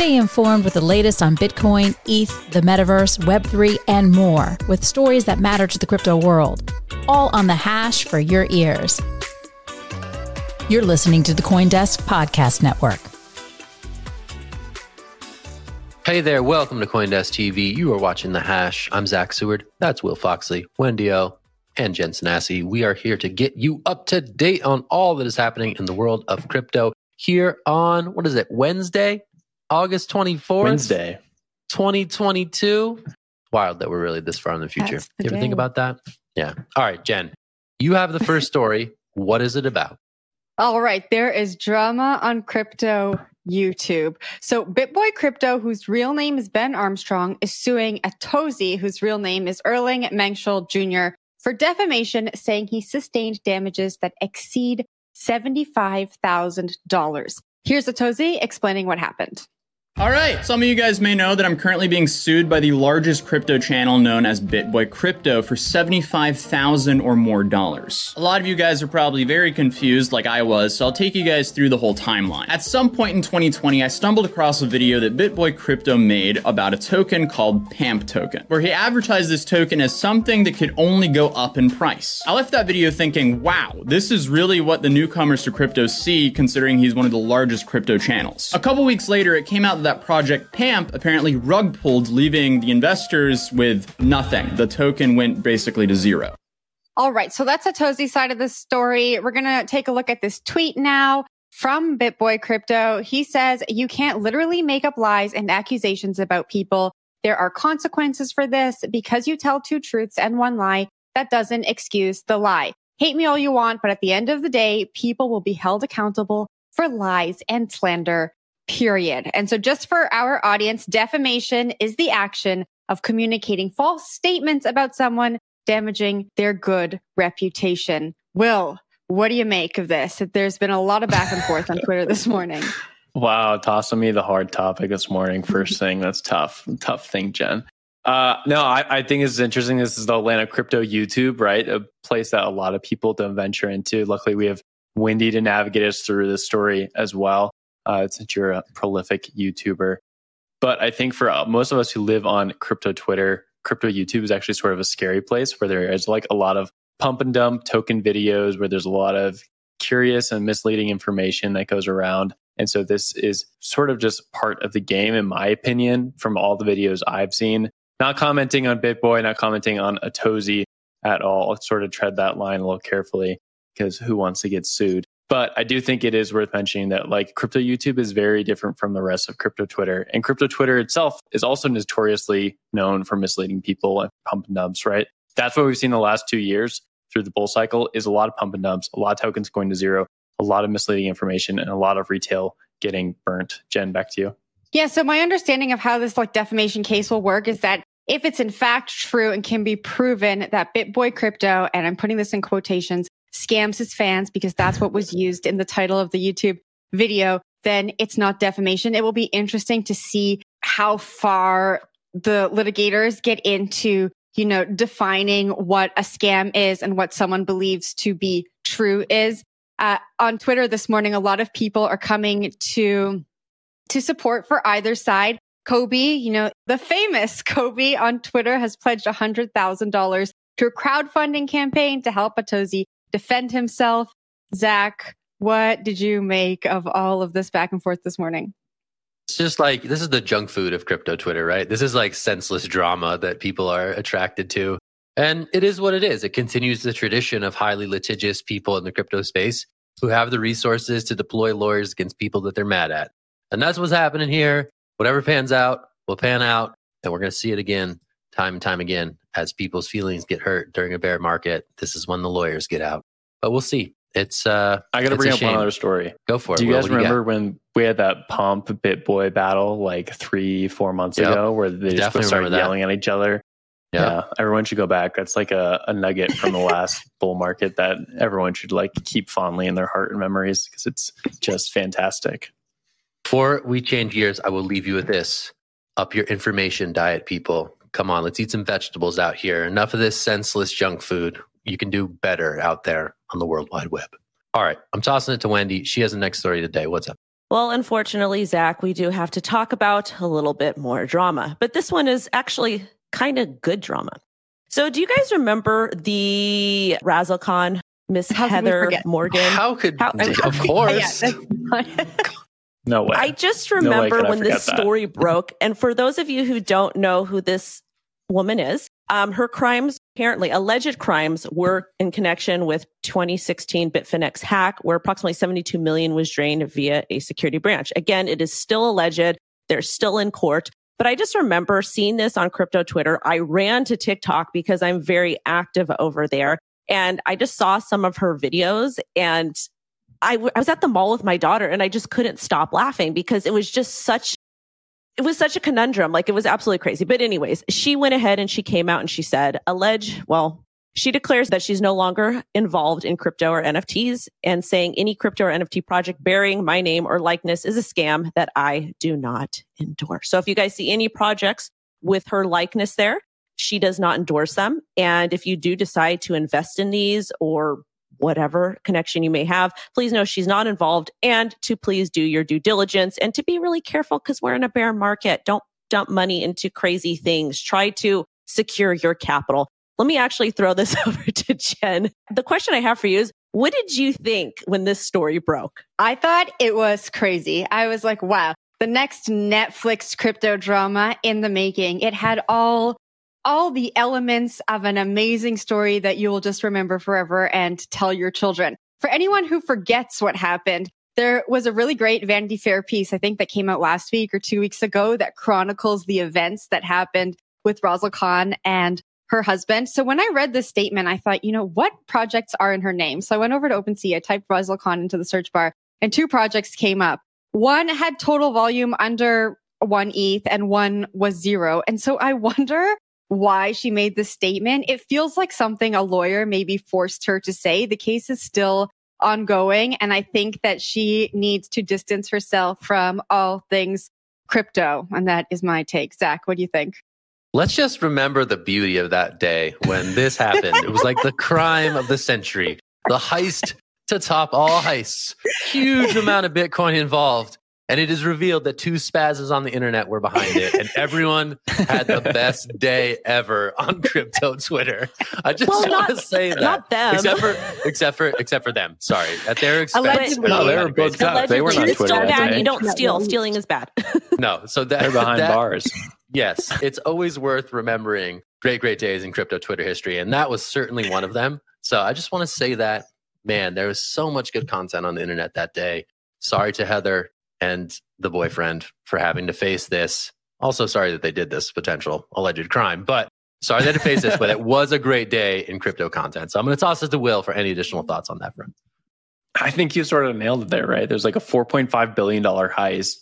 Stay informed with the latest on Bitcoin, ETH, the metaverse, Web3, and more with stories that matter to the crypto world. All on the Hash for your ears. You're listening to the Coindesk Podcast Network. Hey there, welcome to Coindesk TV. You are watching The Hash. I'm Zach Seward. That's Will Foxley, Wendy O, and Jen Sanasie. We are here to get you up to date on all that is happening in the world of crypto here on, what is it, Wednesday, August 24th? Wednesday. 2022. Wild that we're really this far in the future. That's the you ever day. think about that? Yeah. All right, Jen, you have the first story. what is it about? All right, there is drama on crypto YouTube. So BitBoy Crypto, whose real name is Ben Armstrong, is suing Atozy, whose real name is Erling Mengshoel Jr., for defamation, saying he sustained damages that exceed $75,000. Here's Atozy explaining what happened. All right, some of you guys may know that I'm currently being sued by the largest crypto channel known as BitBoy Crypto for 75,000 or more dollars. A lot of you guys are probably very confused like I was, so I'll take you guys through the whole timeline. At some point in 2020, I stumbled across a video that BitBoy Crypto made about a token called PAMP token, where he advertised this token as something that could only go up in price. I left that video thinking, wow, this is really what the newcomers to crypto see considering he's one of the largest crypto channels. A couple weeks later, it came out that that project PAMP apparently rug pulled, leaving the investors with nothing. The token went basically to zero. All right, so that's Atozy's side of the story. We're going to take a look at this tweet now from BitBoy Crypto. He says, you can't literally make up lies and accusations about people. There are consequences for this because you tell two truths and one lie. That doesn't excuse the lie. Hate me all you want, but at the end of the day, people will be held accountable for lies and slander, period. And so just for our audience, defamation is the action of communicating false statements about someone, damaging their good reputation. Will, what do you make of this? There's been a lot of back and forth on Twitter this morning. Wow, tossing me the hard topic this morning. First thing, that's tough. Tough thing, Jen. Uh, no, I, I think it's interesting. This is the Atlanta crypto YouTube, right? A place that a lot of people don't venture into. Luckily, we have Wendy to navigate us through this story as well, uh, since you're a prolific YouTuber. But I think for uh, most of us who live on crypto Twitter, crypto YouTube is actually sort of a scary place where there is like a lot of pump and dump token videos where there's a lot of curious and misleading information that goes around. And so this is sort of just part of the game, in my opinion, from all the videos I've seen. Not commenting on BitBoy, not commenting on Atozy at all. Sort of tread that line a little carefully because who wants to get sued? But I do think it is worth mentioning that like crypto YouTube is very different from the rest of crypto Twitter. And crypto Twitter itself is also notoriously known for misleading people and pump and dumps, right? That's what we've seen the last two years through the bull cycle is a lot of pump and dumps, a lot of tokens going to zero, a lot of misleading information, and a lot of retail getting burnt. Jen, back to you. Yeah. So my understanding of how this like defamation case will work is that if it's in fact true and can be proven that BitBoy Crypto, and I'm putting this in quotations, scams his fans because that's what was used in the title of the YouTube video, then it's not defamation. It will be interesting to see how far the litigators get into, you know, defining what a scam is and what someone believes to be true is. Uh, on Twitter this morning, a lot of people are coming to, to support for either side. Cobie, you know, the famous Cobie on Twitter has pledged $100,000 to a crowdfunding campaign to help Atozy defend himself. Zach, what did you make of all of this back and forth this morning? It's just like this is the junk food of crypto Twitter, right? This is like senseless drama that people are attracted to. And it is what it is. It continues the tradition of highly litigious people in the crypto space who have the resources to deploy lawyers against people that they're mad at. And that's what's happening here. Whatever pans out will pan out. And we're going to see it again, time and time again, as people's feelings get hurt during a bear market. This is when the lawyers get out. But we'll see. It's uh I gotta bring up shame. one other story. Go for it. Do you Will. guys remember got? when we had that pump BitBoy battle like three, four months Yep. ago where they just started yelling at each other? Yeah. Yeah. Everyone should go back. That's like a, a nugget from the last bull market that everyone should like keep fondly in their heart and memories because it's just fantastic. Before we change gears, I will leave you with this. Up your information diet, people. Come on, let's eat some vegetables out here. Enough of this senseless junk food. You can do better out there on the World Wide Web. All right, I'm tossing it to Wendy. She has the next story today. What's up? Well, unfortunately, Zach, we do have to talk about a little bit more drama, but this one is actually kind of good drama. So, do you guys remember the Razzlekhan, Miss How could we Heather? Morgan? How could, How- of course. Yeah, that's- No way. I just remember I when this that. story broke. And for those of you who don't know who this woman is, um, her crimes, apparently alleged crimes, were in connection with 2016 Bitfinex hack, where approximately 72 million was drained via a security branch. Again, it is still alleged. They're still in court. But I just remember seeing this on crypto Twitter. I ran to TikTok because I'm very active over there. And I just saw some of her videos and I, w- I was at the mall with my daughter and I just couldn't stop laughing because it was just such, it was such a conundrum. Like it was absolutely crazy. But anyways, she went ahead and she came out and she said, allege, well, she declares that she's no longer involved in crypto or NFTs and saying any crypto or NFT project bearing my name or likeness is a scam that I do not endorse. So if you guys see any projects with her likeness there, she does not endorse them. And if you do decide to invest in these or whatever connection you may have, please know she's not involved and to please do your due diligence and to be really careful because we're in a bear market. Don't dump money into crazy things. Try to secure your capital. Let me actually throw this over to Jen. The question I have for you is what did you think when this story broke? I thought it was crazy. I was like, wow, the next Netflix crypto drama in the making. It had all all the elements of an amazing story that you will just remember forever and tell your children. For anyone who forgets what happened, there was a really great Vanity Fair piece, I think that came out last week or two weeks ago that chronicles the events that happened with Razzlekhan and her husband. So when I read this statement, I thought, you know, what projects are in her name? So I went over to OpenSea, I typed Razzlekhan into the search bar and two projects came up. One had total volume under one ETH and one was zero. And so I wonder why she made this statement. It feels like something a lawyer maybe forced her to say. The case is still ongoing. And I think that she needs to distance herself from all things crypto. And that is my take. Zach, what do you think? Let's just remember the beauty of that day when this happened. it was like the crime of the century, the heist to top all heists, huge amount of Bitcoin involved. And it is revealed that two spazzes on the internet were behind it, and everyone had the best day ever on crypto Twitter. I just Well, want not- to say that, not them. except for except for except for them. Sorry, at their expense. Allegedly. No, they had were a great both time. cut. They weren't on Twitter it's that bad. day. You don't steal. Stealing is bad. No, so that They're behind that- bars. Yes, it's always worth remembering great, great days in crypto Twitter history. And that was certainly one of them. So I just want to say that, man, there was so much good content on the internet that day. Sorry to Heather and the boyfriend for having to face this. Also, sorry that they did this potential alleged crime, but sorry they had to face this, but it was a great day in crypto content. So I'm going to toss it to Will for any additional thoughts on that front. I think you sort of nailed it there, right? There's like a $4.5 billion heist,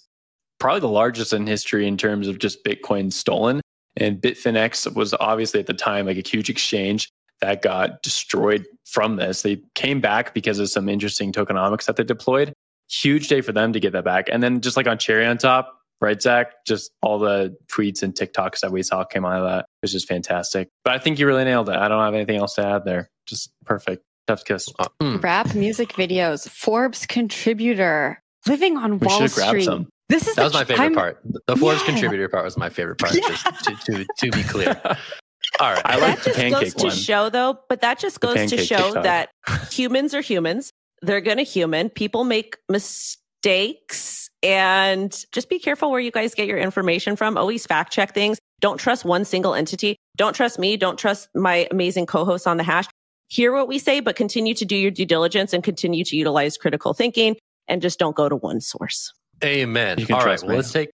probably the largest in history in terms of just Bitcoin stolen. And Bitfinex was obviously at the time like a huge exchange that got destroyed from this. They came back because of some interesting tokenomics that they deployed. Huge day for them to get that back. And then just like on cherry on top, right, Zach? Just all the tweets and TikToks that we saw came out of that. It was just fantastic. But I think you really nailed it. I don't have anything else to add there. Just perfect. Chef's kiss. Uh, mm. Rap music videos, Forbes contributor, living on We Wall Street. some. This is That was my tr- favorite I'm- part. The Forbes Yeah. contributor part was my favorite part. Yeah. Just to, to, to be clear. All right. I like that just pancake goes to one. show though but that just goes to show TikTok. that humans are humans they're gonna human people make mistakes and just be careful where you guys get your information from always fact check things don't trust one single entity don't trust me don't trust my amazing co-hosts on the hash hear what we say but continue to do your due diligence and continue to utilize critical thinking and just don't go to one source Amen. All right. trust Well, let's take.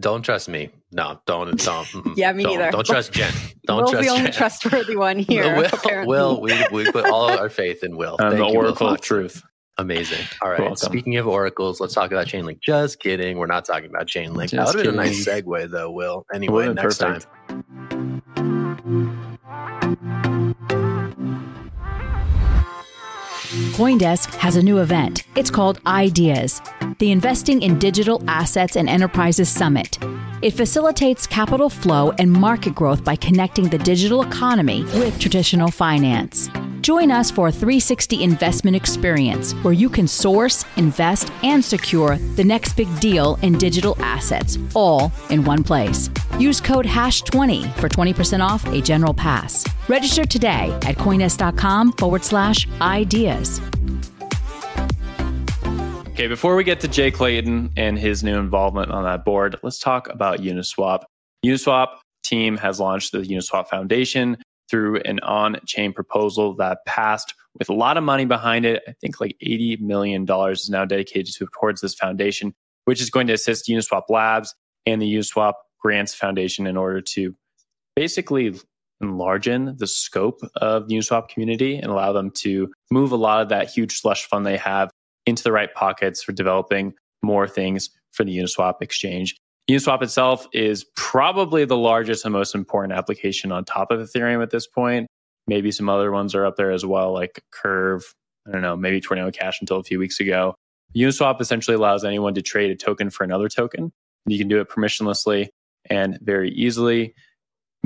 Don't trust me. No, don't. Don't. Yeah, me don't, neither. Don't trust Jen. Don't Will's trust the only Jen. trustworthy one here. Will, apparently. Will, we, we put all our faith in Will. I'm Thank the you, Will oracle of truth. Amazing. All right. Speaking of oracles, let's talk about Chainlink. Just kidding. We're not talking about Chainlink. Just That would have been a nice segue, though, Will. Anyway, Would've next perfect. time. Coindesk has a new event. It's called Ideas, the Investing in Digital Assets and Enterprises Summit. It facilitates capital flow and market growth by connecting the digital economy with traditional finance. Join us for a 360 investment experience where you can source, invest, and secure the next big deal in digital assets, all in one place. Use code HASH20 for 20% off a general pass. Register today at coindesk.com forward slash ideas. Okay, before we get to Jay Clayton and his new involvement on that board, let's talk about Uniswap. Uniswap team has launched the Uniswap Foundation through an on-chain proposal that passed with a lot of money behind it. I think like $80 million is now dedicated to, towards this foundation, which is going to assist Uniswap Labs and the Uniswap Grants Foundation in order to basically enlargen the scope of the Uniswap community and allow them to move a lot of that huge slush fund they have into the right pockets for developing more things for the Uniswap exchange. Uniswap itself is probably the largest and most important application on top of Ethereum at this point. Maybe some other ones are up there as well, like Curve. I don't know, maybe Tornado Cash until a few weeks ago. Uniswap essentially allows anyone to trade a token for another token. You can do it permissionlessly and very easily.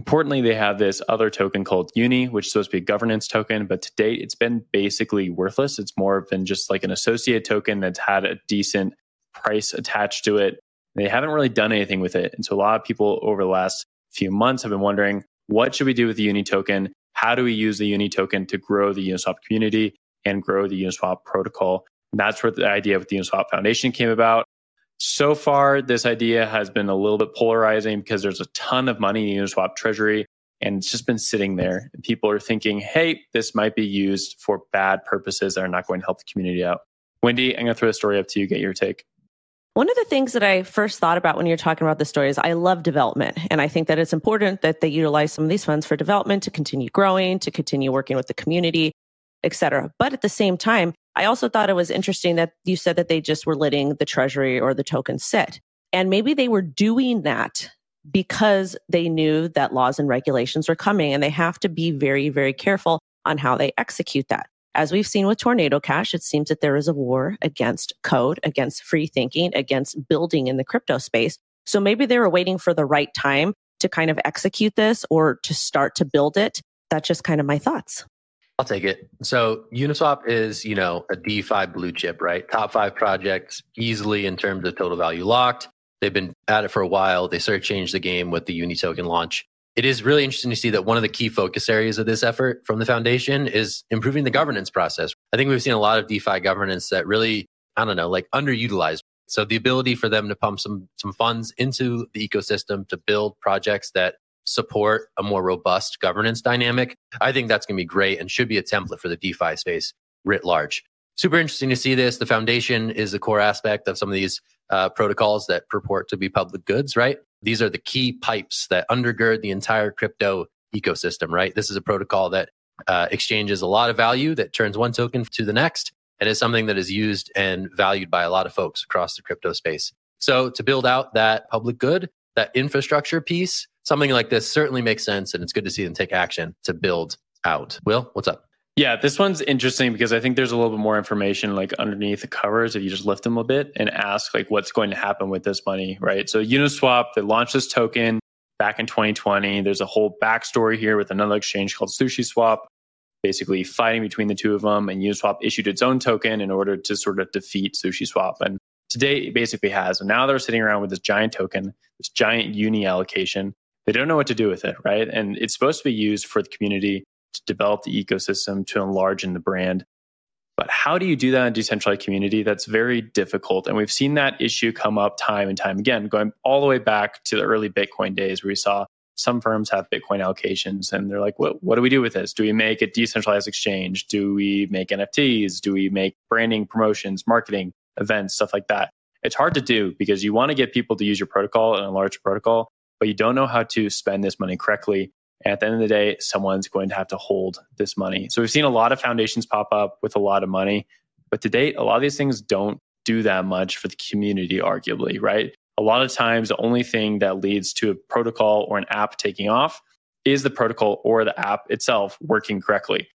Importantly, they have this other token called Uni, which is supposed to be a governance token, but to date, it's been basically worthless. It's more than just like an associate token that's had a decent price attached to it. They haven't really done anything with it. And so a lot of people over the last few months have been wondering, what should we do with the Uni token? How do we use the Uni token to grow the Uniswap community and grow the Uniswap protocol? And that's where the idea with the Uniswap Foundation came about. So far, this idea has been a little bit polarizing because there's a ton of money in Uniswap treasury and it's just been sitting there. People are thinking, hey, this might be used for bad purposes that are not going to help the community out. Wendy, I'm going to throw the story up to you, get your take. One of the things that I first thought about when you're talking about the story is I love development. And I think that it's important that they utilize some of these funds for development to continue growing, to continue working with the community, et cetera. But at the same time, I also thought it was interesting that you said that they just were letting the treasury or the token sit. And maybe they were doing that because they knew that laws and regulations were coming and they have to be very, very careful on how they execute that. As we've seen with Tornado Cash, it seems that there is a war against code, against free thinking, against building in the crypto space. So maybe they were waiting for the right time to kind of execute this or to start to build it. That's just kind of my thoughts. I'll take it. So Uniswap is, you know, a DeFi blue chip, right? Top five projects easily in terms of total value locked. They've been at it for a while. They sort of changed the game with the Uni token launch. It is really interesting to see that one of the key focus areas of this effort from the foundation is improving the governance process. I think we've seen a lot of DeFi governance that really, I don't know, like underutilized. So the ability for them to pump some some funds into the ecosystem to build projects that support a more robust governance dynamic, I think that's going to be great and should be a template for the DeFi space writ large. Super interesting to see this. The foundation is a core aspect of some of these uh, protocols that purport to be public goods, right? These are the key pipes that undergird the entire crypto ecosystem, right? This is a protocol that uh, exchanges a lot of value that turns one token to the next and is something that is used and valued by a lot of folks across the crypto space. So to build out that public good, that infrastructure piece, something like this certainly makes sense. And it's good to see them take action to build out. Will, what's up? Yeah, this one's interesting because I think there's a little bit more information like underneath the covers if you just lift them a bit and ask like what's going to happen with this money, right? So Uniswap, they launched this token back in 2020. There's a whole backstory here with another exchange called SushiSwap, basically fighting between the two of them. And Uniswap issued its own token in order to sort of defeat SushiSwap. And today it basically has. And now they're sitting around with this giant token, this giant uni allocation. They don't know what to do with it, right? And it's supposed to be used for the community to develop the ecosystem, to enlarge in the brand. But how do you do that in a decentralized community? That's very difficult. And we've seen that issue come up time and time again, going all the way back to the early Bitcoin days where we saw some firms have Bitcoin allocations and they're like, what, what do we do with this? Do we make a decentralized exchange? Do we make NFTs? Do we make branding, promotions, marketing, events, stuff like that? It's hard to do because you want to get people to use your protocol and a large protocol, but you don't know how to spend this money correctly. And at the end of the day, someone's going to have to hold this money. So we've seen a lot of foundations pop up with a lot of money, but to date, a lot of these things don't do that much for the community, arguably, right? A lot of times, the only thing that leads to a protocol or an app taking off is the protocol or the app itself working correctly.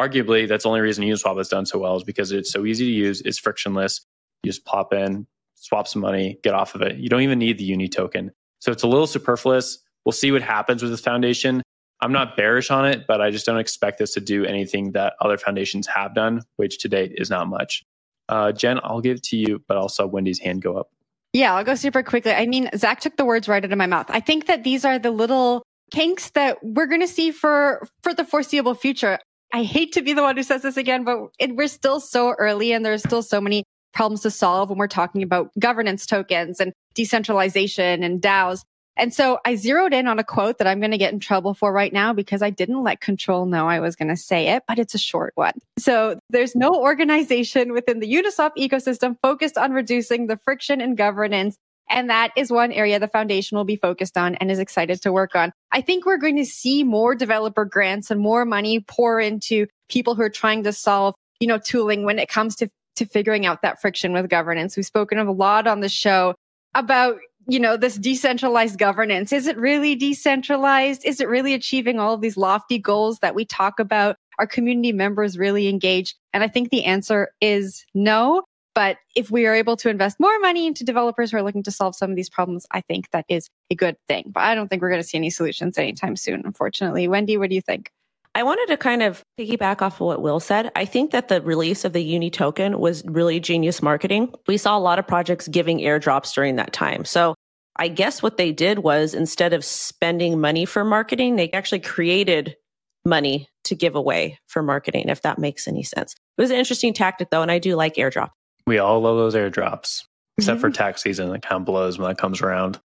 Arguably, that's the only reason Uniswap has done so well is because it's so easy to use, it's frictionless. You just pop in, swap some money, get off of it. You don't even need the Uni token. So it's a little superfluous. We'll see what happens with this foundation. I'm not bearish on it, but I just don't expect this to do anything that other foundations have done, which to date is not much. Uh, Jen, I'll give it to you, but I'll saw Wendy's hand go up. Yeah, I'll go super quickly. I mean, Zach took the words right out of my mouth. I think that these are the little kinks that we're going to see for for the foreseeable future. I hate to be the one who says this again, but it, we're still so early and there's still so many problems to solve when we're talking about governance tokens and decentralization and DAOs. And so I zeroed in on a quote that I'm going to get in trouble for right now because I didn't let control know I was going to say it, but it's a short one. So there's no organization within the Uniswap ecosystem focused on reducing the friction in governance. And that is one area the foundation will be focused on and is excited to work on. I think we're going to see more developer grants and more money pour into people who are trying to solve, you know, tooling when it comes to, to figuring out that friction with governance. We've spoken of a lot on the show about you know, this decentralized governance. Is it really decentralized? Is it really achieving all of these lofty goals that we talk about? Are community members really engaged? And I think the answer is no. But if we are able to invest more money into developers who are looking to solve some of these problems, I think that is a good thing. But I don't think we're going to see any solutions anytime soon, unfortunately. Wendy, what do you think? I wanted to kind of piggyback off of what Will said. I think that the release of the Uni token was really genius marketing. We saw a lot of projects giving airdrops during that time. So I guess what they did was instead of spending money for marketing, they actually created money to give away for marketing, if that makes any sense. It was an interesting tactic though, and I do like airdrop. We all love those airdrops, except mm-hmm. for tax season. It kind of blows when that comes around.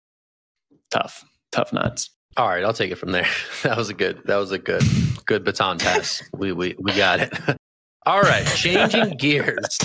Tough, tough nuts. All right, I'll take it from there. That was a good. That was a good, good baton pass. We we we got it. All right, changing gears.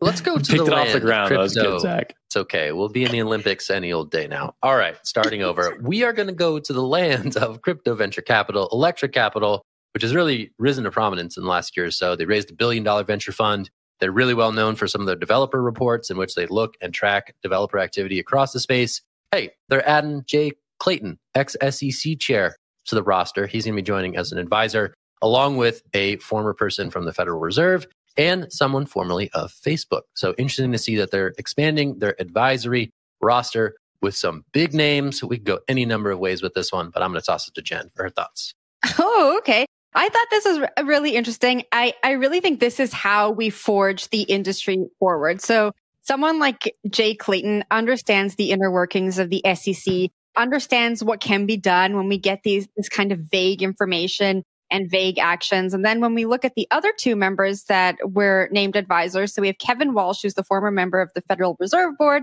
Let's go to Picked the it off the ground. That was good, Zach. It's okay. We'll be in the Olympics any old day now. All right, starting over. We are going to go to the land of crypto venture capital, electric Capital, which has really risen to prominence in the last year or so. They raised a billion dollar venture fund. They're really well known for some of their developer reports in which they look and track developer activity across the space. Hey, they're adding Jay Clayton, ex SEC chair, to the roster. He's going to be joining as an advisor, along with a former person from the Federal Reserve and someone formerly of Facebook. So interesting to see that they're expanding their advisory roster with some big names. We could go any number of ways with this one, but I'm going to toss it to Jen for her thoughts. Oh, okay. I thought this was really interesting. I, I really think this is how we forge the industry forward. So someone like Jay Clayton understands the inner workings of the SEC understands what can be done when we get these, this kind of vague information and vague actions. And then when we look at the other two members that were named advisors, so we have Kevin Warsh, who's the former member of the Federal Reserve Board,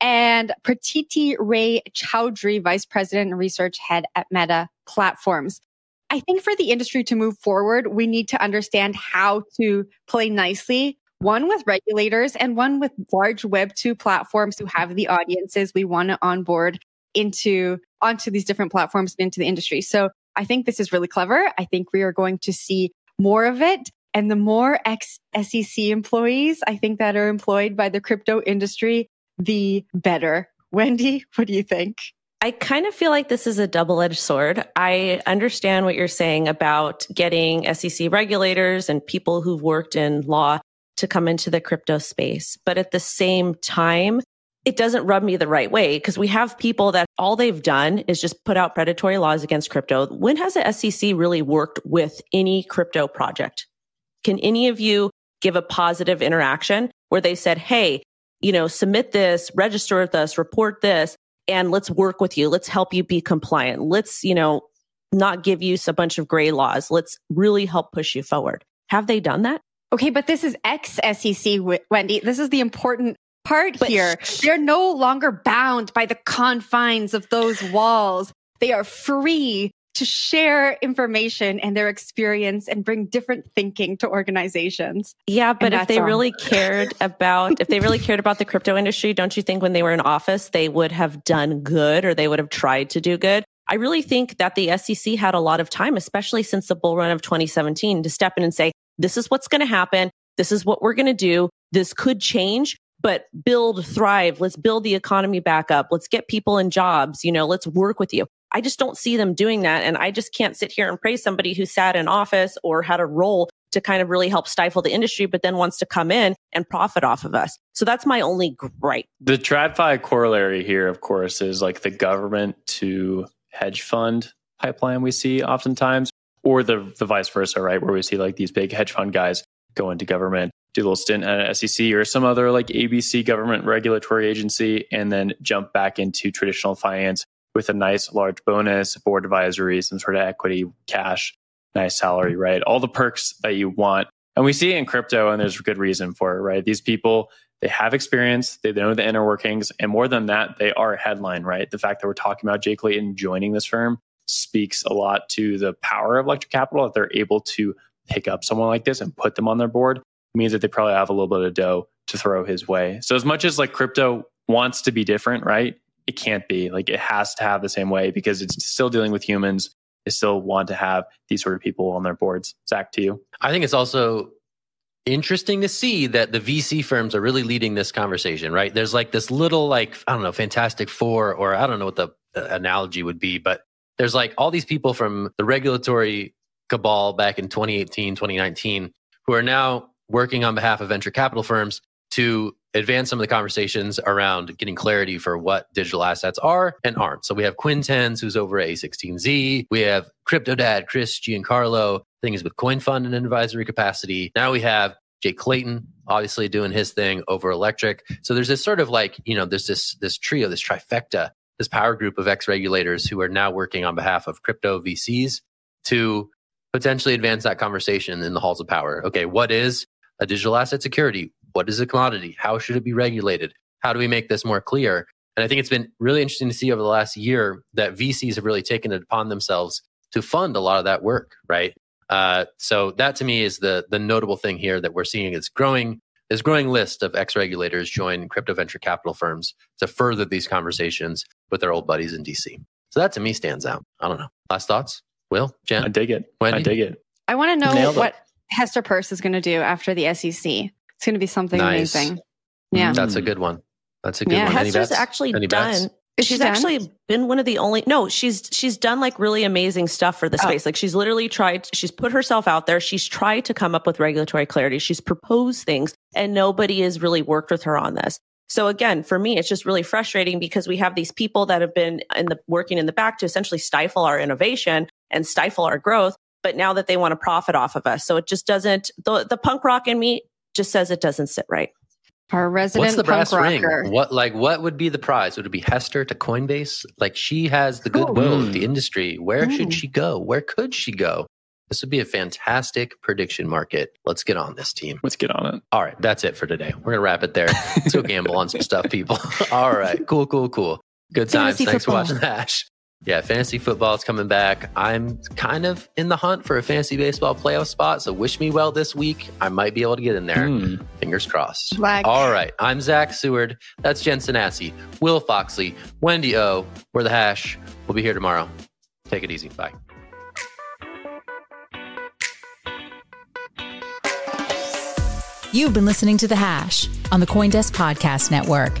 and Pratiti Ray Chowdhury, Vice President and Research Head at Meta Platforms. I think for the industry to move forward, we need to understand how to play nicely, one with regulators and one with large Web2 platforms who have the audiences we want to onboard into onto these different platforms and into the industry. So I think this is really clever. I think we are going to see more of it. And the more ex SEC employees I think that are employed by the crypto industry, the better. Wendy, what do you think? I kind of feel like this is a double edged sword. I understand what you're saying about getting SEC regulators and people who've worked in law to come into the crypto space. But at the same time, it doesn't rub me the right way because we have people that all they've done is just put out predatory laws against crypto. When has the SEC really worked with any crypto project? Can any of you give a positive interaction where they said, Hey, you know, submit this, register with us, report this, and let's work with you. Let's help you be compliant. Let's, you know, not give you a bunch of gray laws. Let's really help push you forward. Have they done that? Okay, but this is ex SEC, Wendy. This is the important part but here. Sh- They're no longer bound by the confines of those walls. They are free to share information and their experience and bring different thinking to organizations. Yeah, but if they all. really cared about if they really cared about the crypto industry, don't you think when they were in office they would have done good or they would have tried to do good? I really think that the SEC had a lot of time, especially since the bull run of 2017, to step in and say, this is what's going to happen. This is what we're going to do. This could change, but build, thrive. Let's build the economy back up. Let's get people in jobs. You know, let's work with you. I just don't see them doing that. And I just can't sit here and praise somebody who sat in office or had a role to kind of really help stifle the industry, but then wants to come in and profit off of us. So that's my only gripe. The TradFi corollary here, of course, is like the government to hedge fund pipeline we see oftentimes, or the, the vice versa, right? Where we see like these big hedge fund guys go into government, do a little stint at SEC or some other like ABC government regulatory agency, and then jump back into traditional finance with a nice large bonus, board advisory, some sort of equity, cash, nice salary, right? All the perks that you want. And we see it in crypto, and there's a good reason for it, right? These people, they have experience, they know the inner workings, and more than that, they are a headline, right? The fact that we're talking about Jay Clayton joining this firm speaks a lot to the power of Electric Capital that they're able to pick up someone like this and put them on their board. Means that they probably have a little bit of dough to throw his way. So as much as like crypto wants to be different, right? it can't be like it has to have the same way because it's still dealing with humans they still want to have these sort of people on their boards zach to you i think it's also interesting to see that the vc firms are really leading this conversation right there's like this little like i don't know fantastic four or i don't know what the uh, analogy would be but there's like all these people from the regulatory cabal back in 2018 2019 who are now working on behalf of venture capital firms to advance some of the conversations around getting clarity for what digital assets are and aren't. So we have Quintenz, who's over at A16Z. We have Crypto Dad, Chris Giancarlo, things with CoinFund in an advisory capacity. Now we have Jay Clayton, obviously doing his thing over Electric. So there's this sort of like, you know, there's this this trio, this trifecta, this power group of ex regulators who are now working on behalf of crypto VCs to potentially advance that conversation in the halls of power. Okay, what is a digital asset security? What is a commodity? How should it be regulated? How do we make this more clear? And I think it's been really interesting to see over the last year that VCs have really taken it upon themselves to fund a lot of that work, right? Uh, so that to me is the the notable thing here that we're seeing is growing this growing list of ex regulators join crypto venture capital firms to further these conversations with their old buddies in DC. So that to me stands out. I don't know. Last thoughts, Will, Jen, I dig it. Wendy? I dig it. I want to know Nailed what it. Hester Peirce is going to do after the SEC. It's going to be something nice. amazing. Yeah. That's a good one. That's a good yeah, one. Hester's actually Any done. Bets? She's done? actually been one of the only no, she's she's done like really amazing stuff for the oh. space. Like she's literally tried she's put herself out there. She's tried to come up with regulatory clarity. She's proposed things and nobody has really worked with her on this. So again, for me, it's just really frustrating because we have these people that have been in the working in the back to essentially stifle our innovation and stifle our growth. But now that they want to profit off of us. So it just doesn't the the punk rock in me just says it doesn't sit right. Our resident What's the brass rocker. ring? What like what would be the prize? Would it be Hester to Coinbase? Like she has the goodwill of the industry. Where mm. should she go? Where could she go? This would be a fantastic prediction market. Let's get on this team. Let's get on it. All right, that's it for today. We're gonna wrap it there. Let's go gamble on some stuff, people. All right, cool, cool, cool. Good times. Thanks football. for watching the Hash. Yeah, fantasy football is coming back. I'm kind of in the hunt for a fantasy baseball playoff spot, so wish me well this week. I might be able to get in there. Mm. Fingers crossed. Black. All right, I'm Zach Seward. That's Jen Sanasie, Will Foxley, Wendy O. We're the Hash. We'll be here tomorrow. Take it easy. Bye. You've been listening to The Hash on the Coindesk Podcast Network.